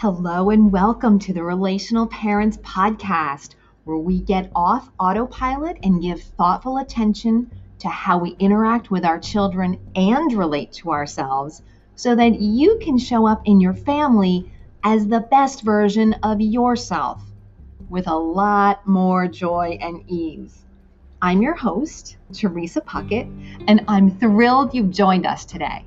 Hello and welcome to the Relational Parents Podcast, where we get off autopilot and give thoughtful attention to how we interact with our children and relate to ourselves so that you can show up in your family as the best version of yourself with a lot more joy and ease. I'm your host, Teresa Puckett, and I'm thrilled you've joined us today.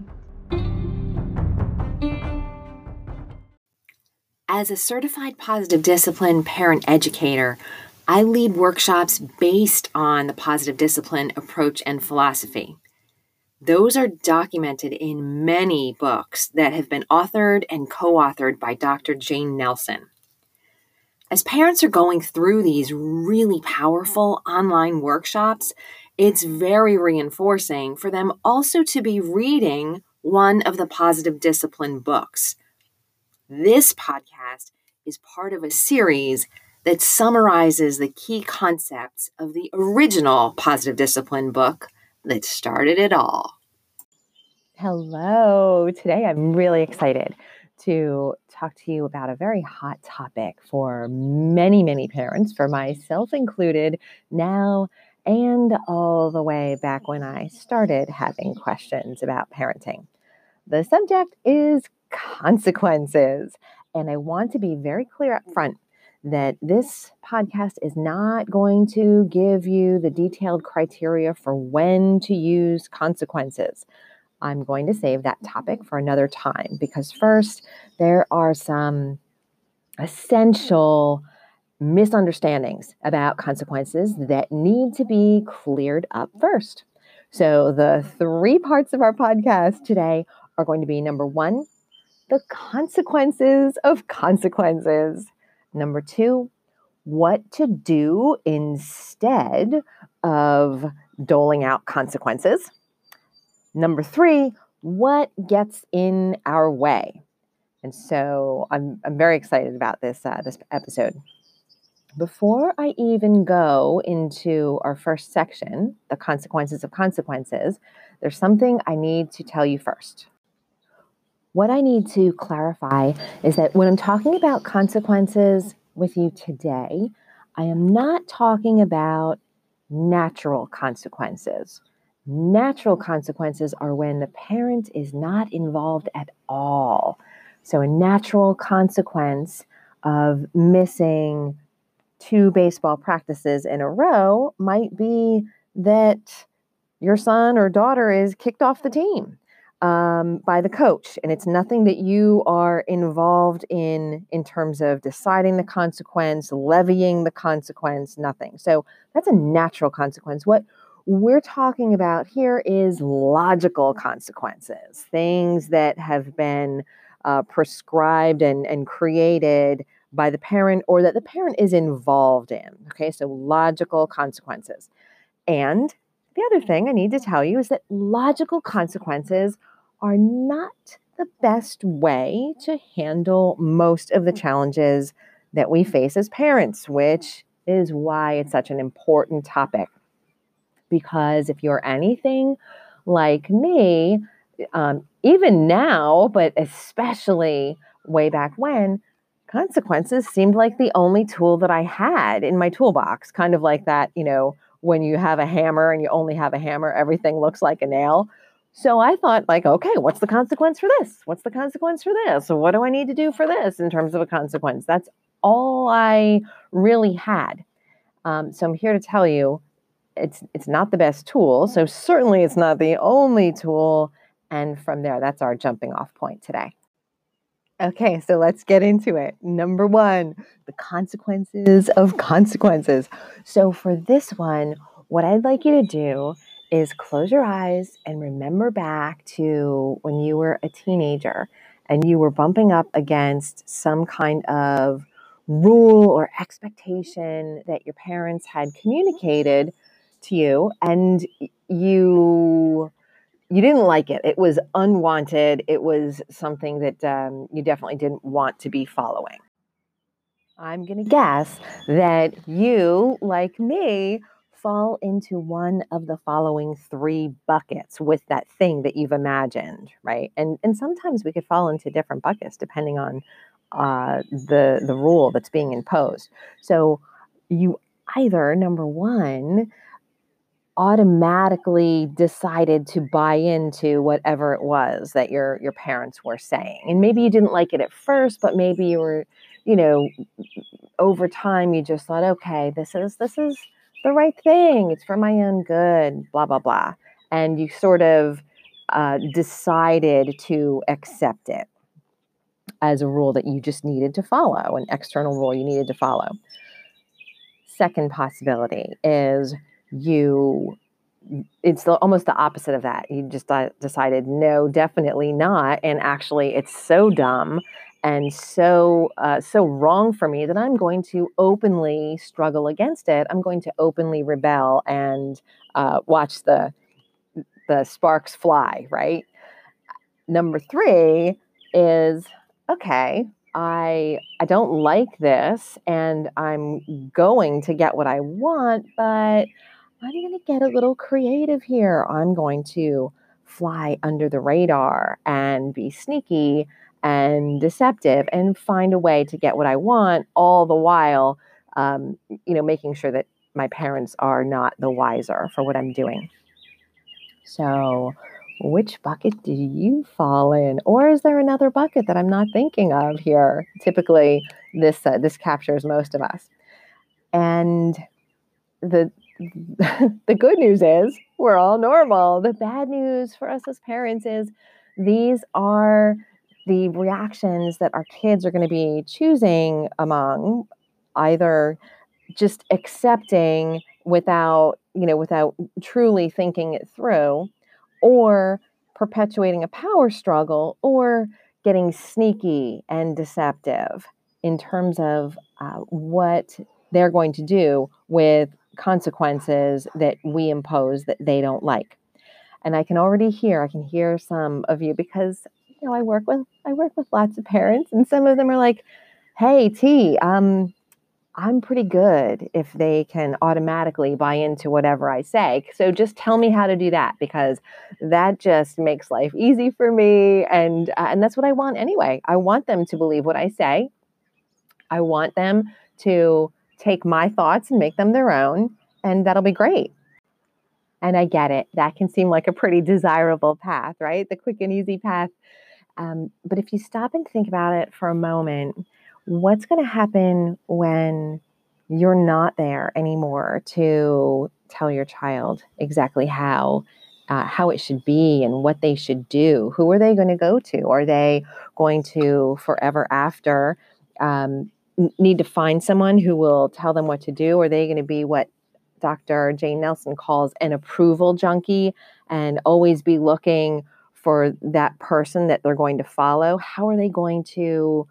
As a certified positive discipline parent educator, I lead workshops based on the positive discipline approach and philosophy. Those are documented in many books that have been authored and co authored by Dr. Jane Nelsen. As parents are going through these really powerful online workshops, it's very reinforcing for them also to be reading one of the positive discipline books. This podcast is part of a series that summarizes the key concepts of the original positive discipline book that started it all. Hello. Today I'm really excited to talk to you about a very hot topic for many, many parents, for myself included, now and all the way back when I started having questions about parenting. The subject is consequences. And I want to be very clear up front that this podcast is not going to give you the detailed criteria for when to use consequences. I'm going to save that topic for another time because, first, there are some essential misunderstandings about consequences that need to be cleared up first. So, the three parts of our podcast today are going to be number one, the consequences of consequences. Number two, what to do instead of doling out consequences. Number three, what gets in our way. And so I'm, I'm very excited about this, uh, this episode. Before I even go into our first section, the consequences of consequences, there's something I need to tell you first. What I need to clarify is that when I'm talking about consequences with you today, I am not talking about natural consequences. Natural consequences are when the parent is not involved at all. So, a natural consequence of missing two baseball practices in a row might be that your son or daughter is kicked off the team um, by the coach, and it's nothing that you are involved in in terms of deciding the consequence, levying the consequence, nothing. So that's a natural consequence. What we're talking about here is logical consequences, things that have been uh, prescribed and, and created by the parent or that the parent is involved in. Okay, so logical consequences. And the other thing I need to tell you is that logical consequences are not the best way to handle most of the challenges that we face as parents, which is why it's such an important topic. Because if you're anything like me, um, even now, but especially way back when, consequences seemed like the only tool that I had in my toolbox. Kind of like that, you know, when you have a hammer and you only have a hammer, everything looks like a nail. So I thought, like, okay, what's the consequence for this? What's the consequence for this? What do I need to do for this in terms of a consequence? That's all I really had. Um, so I'm here to tell you, it's it's not the best tool. So certainly it's not the only tool. And from there, that's our jumping off point today. Okay, so let's get into it. Number one, the consequences of consequences. So for this one, what I'd like you to do is close your eyes and remember back to when you were a teenager and you were bumping up against some kind of rule or expectation that your parents had communicated to you and you you didn't like it it was unwanted it was something that um, you definitely didn't want to be following i'm going to guess that you like me fall into one of the following three buckets with that thing that you've imagined, right? And and sometimes we could fall into different buckets depending on uh, the the rule that's being imposed. So you either number one automatically decided to buy into whatever it was that your your parents were saying and maybe you didn't like it at first but maybe you were you know over time you just thought okay this is this is the right thing it's for my own good blah blah blah and you sort of uh, decided to accept it as a rule that you just needed to follow, an external rule you needed to follow. Second possibility is you it's the, almost the opposite of that. You just decided, no, definitely not. And actually, it's so dumb and so uh, so wrong for me that I'm going to openly struggle against it. I'm going to openly rebel and uh, watch the the sparks fly. Right. Number three is okay, I I don't like this and I'm going to get what I want, but I'm going to get a little creative here. I'm going to fly under the radar and be sneaky and deceptive and find a way to get what I want, all the while, um, you know, making sure that my parents are not the wiser for what I'm doing. So, which bucket do you fall in or is there another bucket that i'm not thinking of here typically this uh, this captures most of us and the the good news is we're all normal. The bad news for us as parents is these are the reactions that our kids are going to be choosing among either just accepting without you know without truly thinking it through or perpetuating a power struggle or getting sneaky and deceptive in terms of uh, what they're going to do with consequences that we impose that they don't like. And I can already hear, I can hear some of you because you know I work with I work with lots of parents, and some of them are like, "Hey, T, um, I'm pretty good if they can automatically buy into whatever I say. So just tell me how to do that because that just makes life easy for me and uh, and that's what I want anyway. I want them to believe what I say. I want them to take my thoughts and make them their own and that'll be great. And I get it. That can seem like a pretty desirable path, right? The quick and easy path. Um, but if you stop and think about it for a moment, what's going to happen when you're not there anymore to tell your child exactly how uh, how it should be and what they should do who are they going to go to are they going to forever after um, need to find someone who will tell them what to do? Are they going to be what dr jane nelsen calls an approval junkie and always be looking for that person that they're going to follow? How are they going to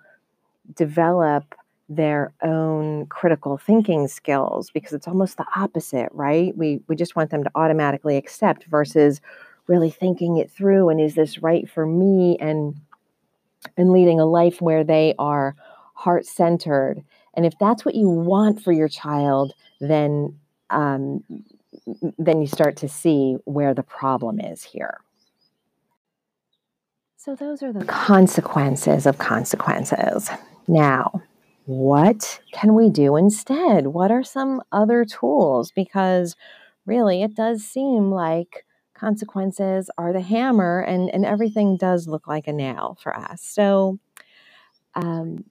develop their own critical thinking skills? Because it's almost the opposite, right? We we just want them to automatically accept versus really thinking it through and is this right for me and and leading a life where they are heart-centered. And if that's what you want for your child, then um, then you start to see where the problem is here. So, those are the consequences of consequences. Now, what can we do instead? What are some other tools? Because really, it does seem like consequences are the hammer and, and everything does look like a nail for us. So, um,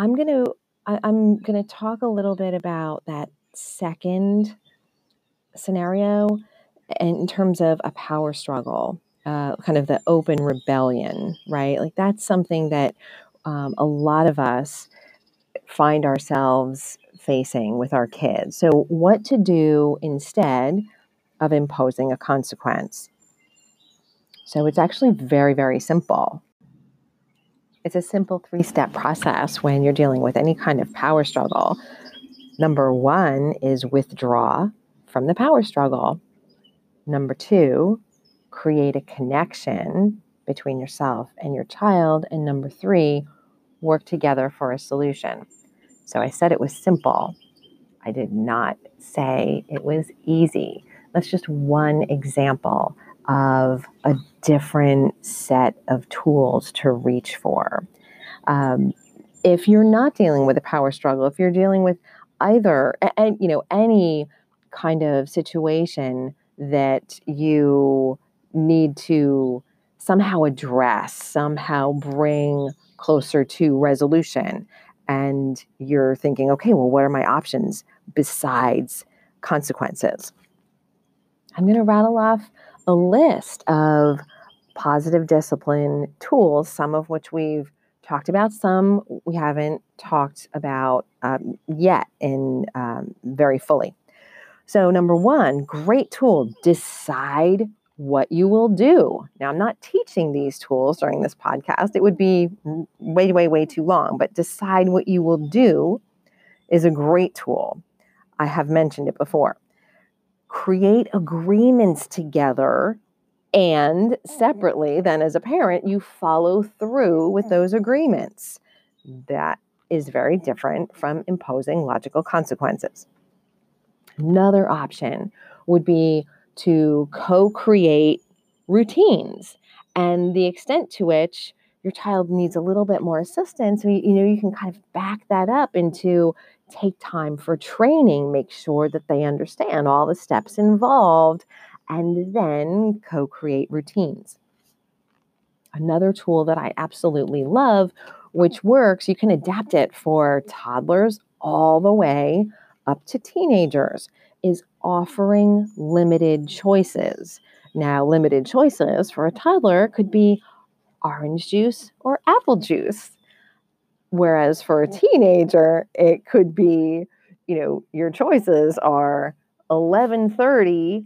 I'm going to I'm going to talk a little bit about that second scenario in terms of a power struggle, uh, kind of the open rebellion, right? Like that's something that um, a lot of us find ourselves facing with our kids. So, what to do instead of imposing a consequence? So, it's actually very, very simple. It's a simple three step process when you're dealing with any kind of power struggle. Number one is withdraw from the power struggle. Number two, create a connection between yourself and your child. And number three, work together for a solution. So I said it was simple. I did not say it was easy. That's just one example of a different set of tools to reach for. Um, if you're not dealing with a power struggle, if you're dealing with either, and you know, any kind of situation that you need to somehow address, somehow bring closer to resolution, and you're thinking, okay, well, what are my options besides consequences? I'm going to rattle off a list of positive discipline tools, some of which we've talked about, some we haven't talked about um, yet in um, very fully. So, number one, great tool, decide what you will do. Now, I'm not teaching these tools during this podcast, it would be way, way, way too long, but decide what you will do is a great tool. I have mentioned it before. Create agreements together and mm-hmm. separately, then as a parent, you follow through with mm-hmm. those agreements. That is very different from imposing logical consequences. Another option would be to co create routines and the extent to which your child needs a little bit more assistance. You, you know, you can kind of back that up into take time for training, make sure that they understand all the steps involved, and then co create routines. Another tool that I absolutely love, which works, you can adapt it for toddlers all the way up to teenagers, is offering limited choices. Now, limited choices for a toddler could be orange juice or apple juice. Whereas for a teenager, it could be, you know, your choices are 11:30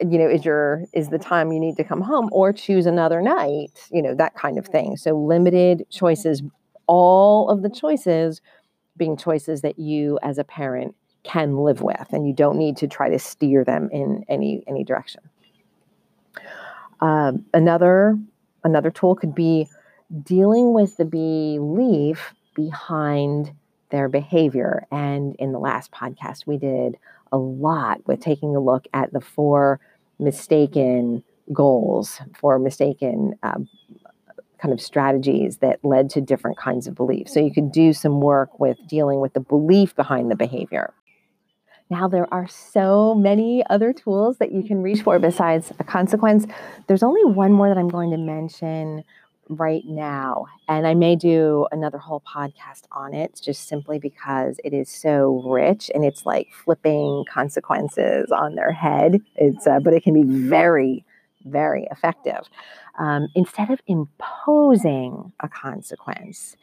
you know is your is the time you need to come home or choose another night you know that kind of thing. So limited choices all of the choices being choices that you as a parent can live with and you don't need to try to steer them in any any direction. Um, another another tool could be dealing with the belief behind their behavior and in the last podcast we did a lot with taking a look at the four mistaken goals, for mistaken um, kind of strategies that led to different kinds of beliefs. So you could do some work with dealing with the belief behind the behavior. Now, there are so many other tools that you can reach for besides a consequence. There's only one more that I'm going to mention right now. And I may do another whole podcast on it just simply because it is so rich and it's like flipping consequences on their head. It's, uh, but it can be very, very effective. Um, instead of imposing a consequence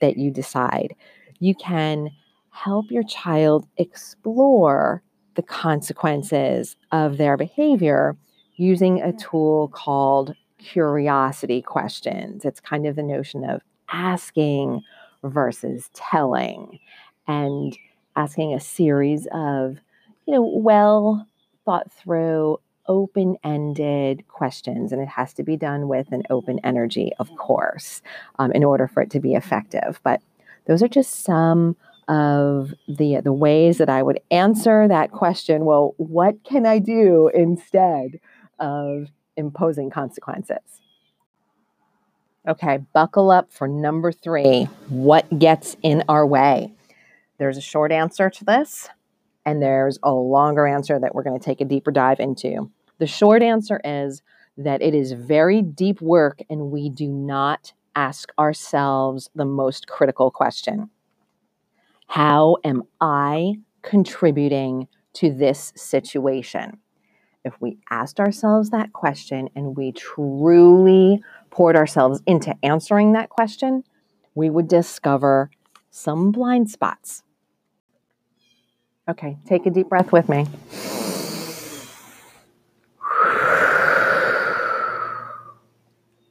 that you decide, you can help your child explore the consequences of their behavior using a tool called curiosity questions. It's kind of the notion of asking versus telling and asking a series of, you know, well thought through, open ended questions. And it has to be done with an open energy, of course, um, in order for it to be effective. But those are just some of the the ways that I would answer that question. Well, what can I do instead of imposing consequences. Okay, buckle up for number three what gets in our way? There's a short answer to this, and there's a longer answer that we're going to take a deeper dive into. The short answer is that it is very deep work, and we do not ask ourselves the most critical question How am I contributing to this situation? If we asked ourselves that question and we truly poured ourselves into answering that question, we would discover some blind spots. Okay, take a deep breath with me.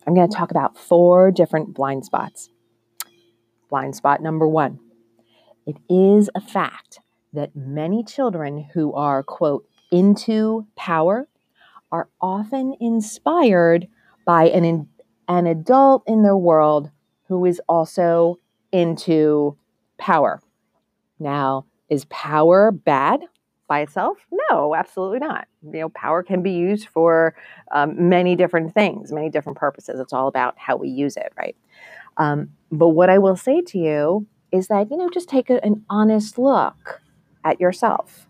I'm going to talk about four different blind spots. Blind spot number one it is a fact that many children who are, quote, into power are often inspired by an, an adult in their world who is also into power. Now, is power bad by itself? No, absolutely not. You know, power can be used for um, many different things, many different purposes. It's all about how we use it, right? Um, but what I will say to you is that, you know, just take a, an honest look at yourself.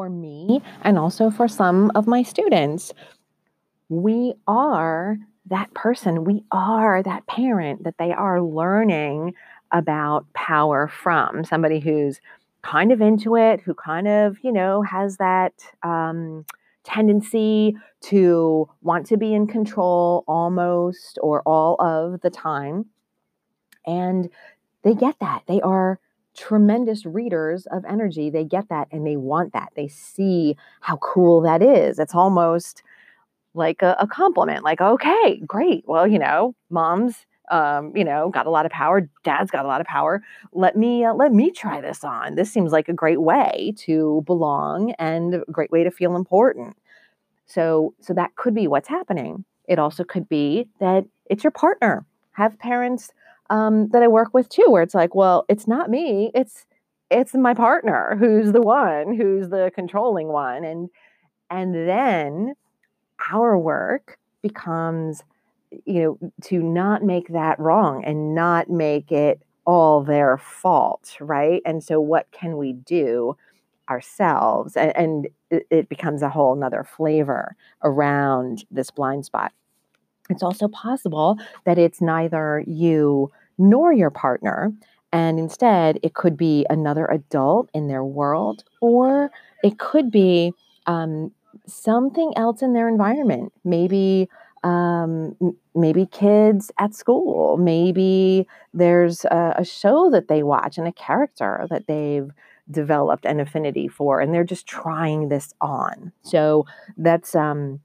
For me, and also for some of my students, we are that person, we are that parent that they are learning about power from somebody who's kind of into it, who kind of, you know, has that um, tendency to want to be in control almost or all of the time. And they get that. They are tremendous readers of energy. They get that and they want that. They see how cool that is. It's almost like a, a compliment, like, okay, great. Well, you know, moms um, you know, got a lot of power. Dad's got a lot of power. Let me uh, let me try this on. This seems like a great way to belong and a great way to feel important. So so that could be what's happening. It also could be that it's your partner. Have parents um, that I work with too, where it's like, well, it's not me. It's it's my partner who's the one who's the controlling one, and and then our work becomes you know, to not make that wrong and not make it all their fault, right? And so, what can we do ourselves? And, and it, becomes a whole nother flavor around this blind spot. It's also possible that it's neither you nor your partner, and instead it could be another adult in their world, or it could be um, something else in their environment. Maybe um, maybe kids at school. Maybe there's a, a, show that they watch and a character that they've developed an affinity for, and they're just trying this on. So that's um,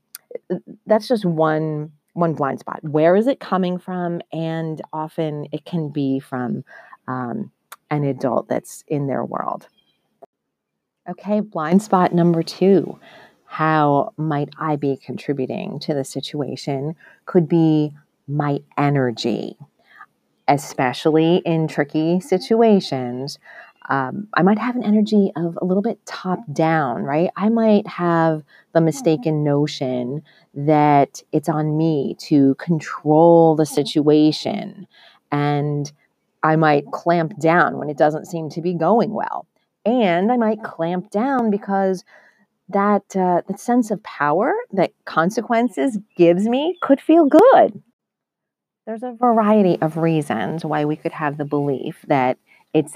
that's just one one blind spot. Where is it coming from? And often it can be from um, an adult that's in their world. Okay, blind spot number two how might I be contributing to the situation could be my energy, especially in tricky situations. Um, I might have an energy of a little bit top down, right? I might have the mistaken notion that it's on me to control the situation. And I might clamp down when it doesn't seem to be going well. And I might clamp down because that uh, that sense of power that consequences gives me could feel good. There's a variety of reasons why we could have the belief that it's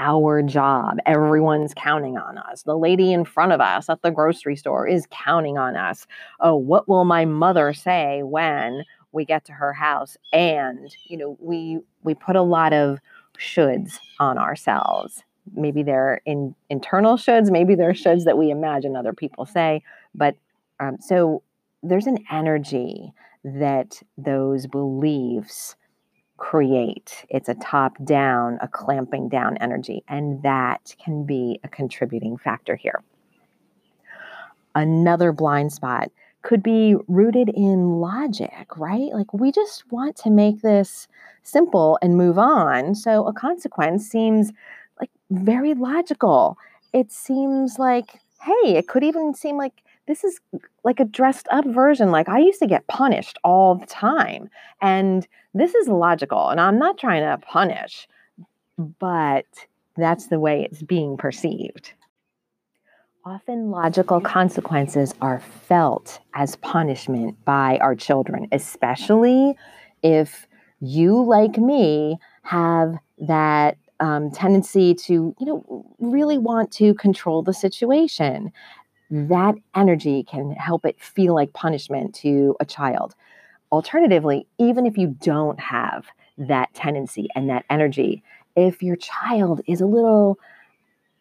our job. Everyone's counting on us. The lady in front of us at the grocery store is counting on us. Oh, what will my mother say when we get to her house? And, you know, we we put a lot of shoulds on ourselves maybe they're in internal shoulds, maybe they're shoulds that we imagine other people say. But um, so there's an energy that those beliefs create. It's a top down, a clamping down energy, and that can be a contributing factor here. Another blind spot could be rooted in logic, right? Like we just want to make this simple and move on. So a consequence seems like very logical. It seems like, hey, it could even seem like this is like a dressed up version. Like I used to get punished all the time. And this is logical. And I'm not trying to punish, but that's the way it's being perceived. Often logical consequences are felt as punishment by our children, especially if you, like me, have that um, tendency to, you know, really want to control the situation. That energy can help it feel like punishment to a child. Alternatively, even if you don't have that tendency and that energy, if your child is a little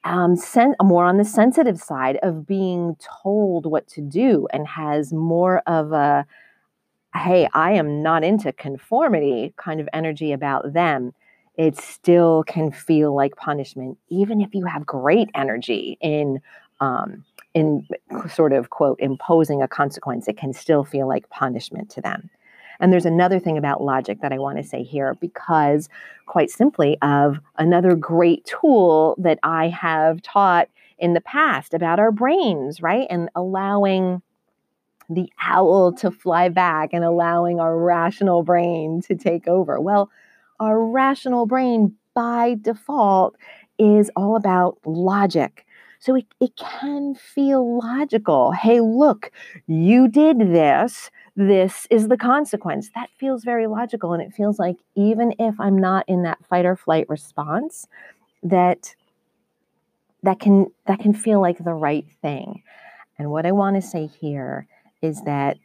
um, sen- more on the sensitive side of being told what to do and has more of a, hey, I am not into conformity kind of energy about them, it still can feel like punishment, even if you have great energy in um, in sort of quote imposing a consequence. It can still feel like punishment to them. And there's another thing about logic that I want to say here because, quite simply, of another great tool that I have taught in the past about our brains, right? And allowing the owl to fly back and allowing our rational brain to take over? Well, our rational brain by default is all about logic. So it, it can feel logical. Hey, look, you did this. This is the consequence. That feels very logical. And it feels like even if I'm not in that fight or flight response, that that can that can feel like the right thing. And what I want to say here is that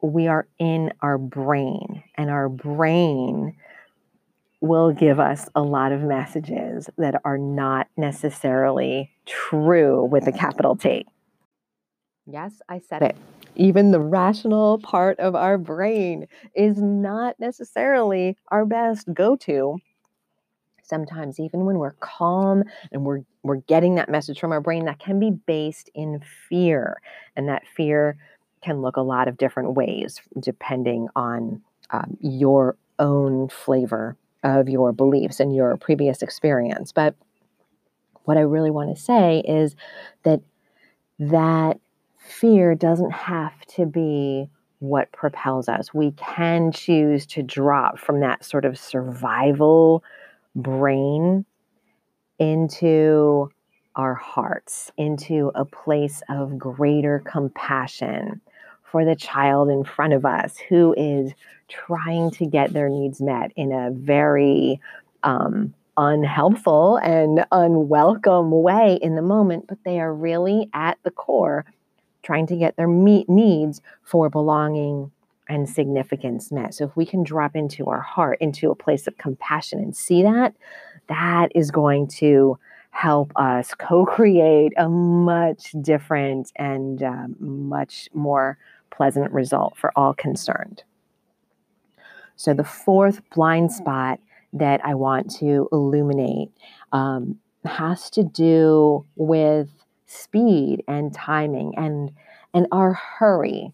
we are in our brain and our brain will give us a lot of messages that are not necessarily true with a capital T. Yes, I said it. Even the rational part of our brain is not necessarily our best go to. Sometimes, even when we're calm and we're, we're getting that message from our brain, that can be based in fear. And that fear can look a lot of different ways depending on um, your own flavor of your beliefs and your previous experience. But what I really want to say is that that fear doesn't have to be what propels us. We can choose to drop from that sort of survival brain into our hearts, into a place of greater compassion for the child in front of us who is trying to get their needs met in a very um, unhelpful and unwelcome way in the moment, but they are really at the core trying to get their meet needs for belonging and significance met. So if we can drop into our heart, into a place of compassion and see that, that is going to help us co-create a much different and um, much more pleasant result for all concerned. So, the fourth blind spot that I want to illuminate um, has to do with speed and timing and, and our hurry.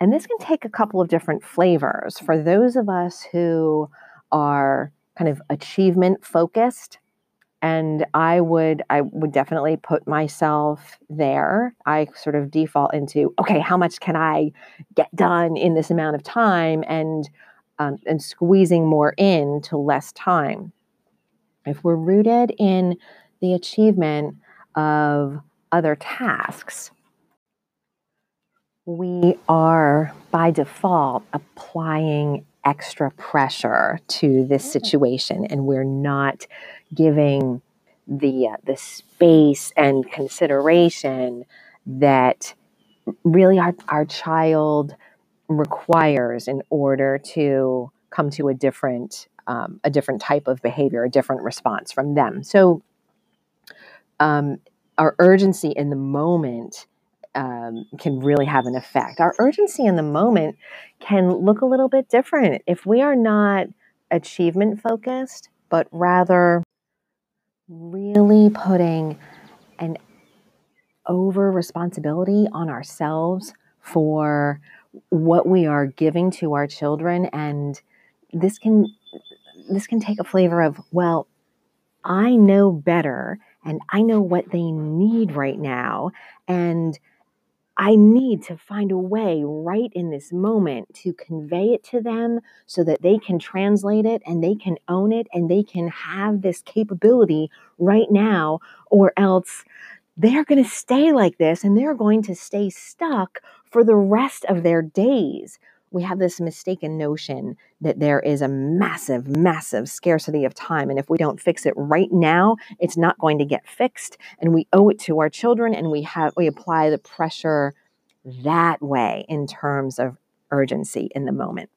And this can take a couple of different flavors. For those of us who are kind of achievement focused, and I would I would definitely put myself there. I sort of default into okay, how much can I get done in this amount of time, and um, and squeezing more in to less time. If we're rooted in the achievement of other tasks, we are by default applying extra pressure to this situation and we're not giving the uh, the space and consideration that really our, our child requires in order to come to a different um, a different type of behavior, a different response from them. So, um, our urgency in the moment um, can really have an effect. Our urgency in the moment can look a little bit different if we are not achievement focused, but rather really putting an over responsibility on ourselves for what we are giving to our children. And this can this can take a flavor of well i know better and i know what they need right now. And I need to find a way right in this moment to convey it to them so that they can translate it and they can own it and they can have this capability right now, or else they're going to stay like this and they're going to stay stuck for the rest of their days we have this mistaken notion that there is a massive, massive scarcity of time. And if we don't fix it right now, it's not going to get fixed. And we owe it to our children and we have we apply the pressure that way in terms of urgency in the moment.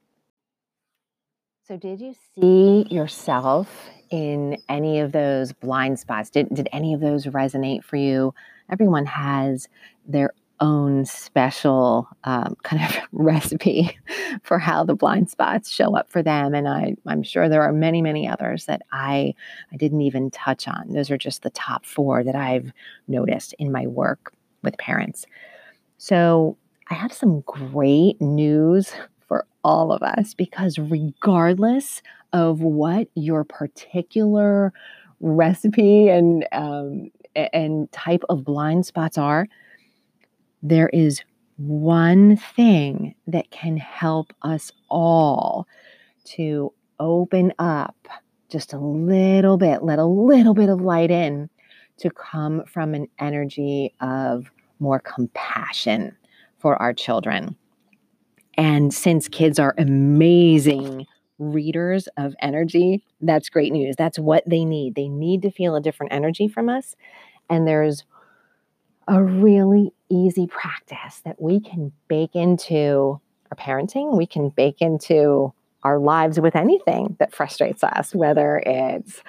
So did you see yourself in any of those blind spots? Did, did any of those resonate for you? Everyone has their own special um, kind of recipe for how the blind spots show up for them. And I, I'm sure there are many, many others that I, I didn't even touch on. Those are just the top four that I've noticed in my work with parents. So I have some great news for all of us because regardless of what your particular recipe and um, and type of blind spots are, there is one thing that can help us all to open up just a little bit, let a little bit of light in to come from an energy of more compassion for our children. And since kids are amazing readers of energy, that's great news. That's what they need. They need to feel a different energy from us. And there's a really easy practice that we can bake into our parenting, we can bake into our lives with anything that frustrates us, whether it's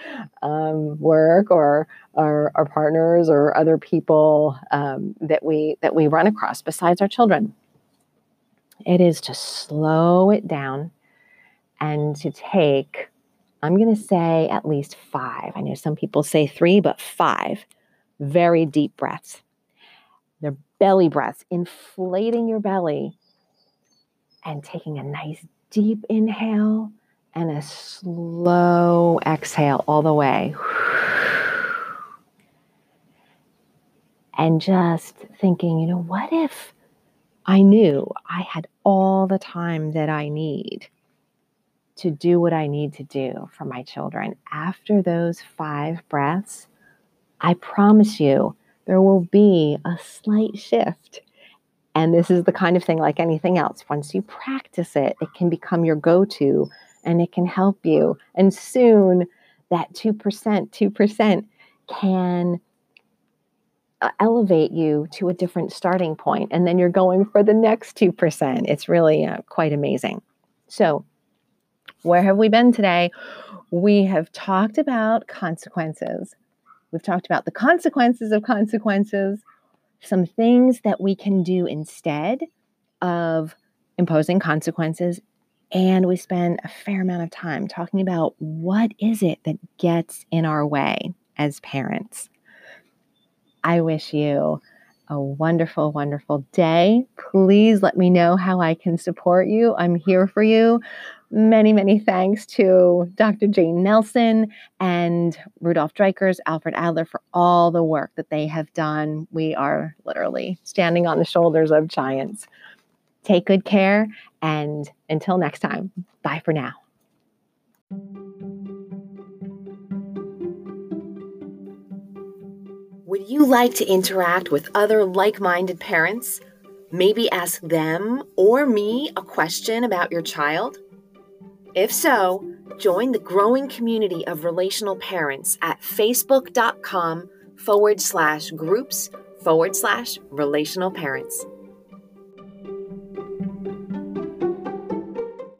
um, work or our, partners or other people um, that we that we run across besides our children. It is to slow it down and to take, I'm going to say at least five. I know some people say three, but five very deep breaths. They're belly breaths, inflating your belly and taking a nice deep inhale and a slow exhale all the way. And just thinking, you know, what if I knew I had all the time that I need to do what I need to do for my children? After those five breaths, I promise you, there will be a slight shift. And this is the kind of thing like anything else. Once you practice it, it can become your go to and it can help you. And soon that 2%, 2% can uh, elevate you to a different starting point and then you're going for the next 2% it's really uh, quite amazing so where have we been today we have talked about consequences We've talked about the consequences of consequences, some things that we can do instead of imposing consequences. And we spend a fair amount of time talking about what is it that gets in our way as parents. I wish you a wonderful, wonderful day. Please let me know how I can support you. I'm here for you. Many, many thanks to Dr. Jane Nelsen and Rudolf Dreikurs, Alfred Adler for all the work that they have done. We are literally standing on the shoulders of giants. Take good care, and until next time, bye for now. Would you like to interact with other like minded parents? Maybe ask them or me a question about your child? If so, join the growing community of relational parents at facebook.com forward slash groups forward slash relational parents.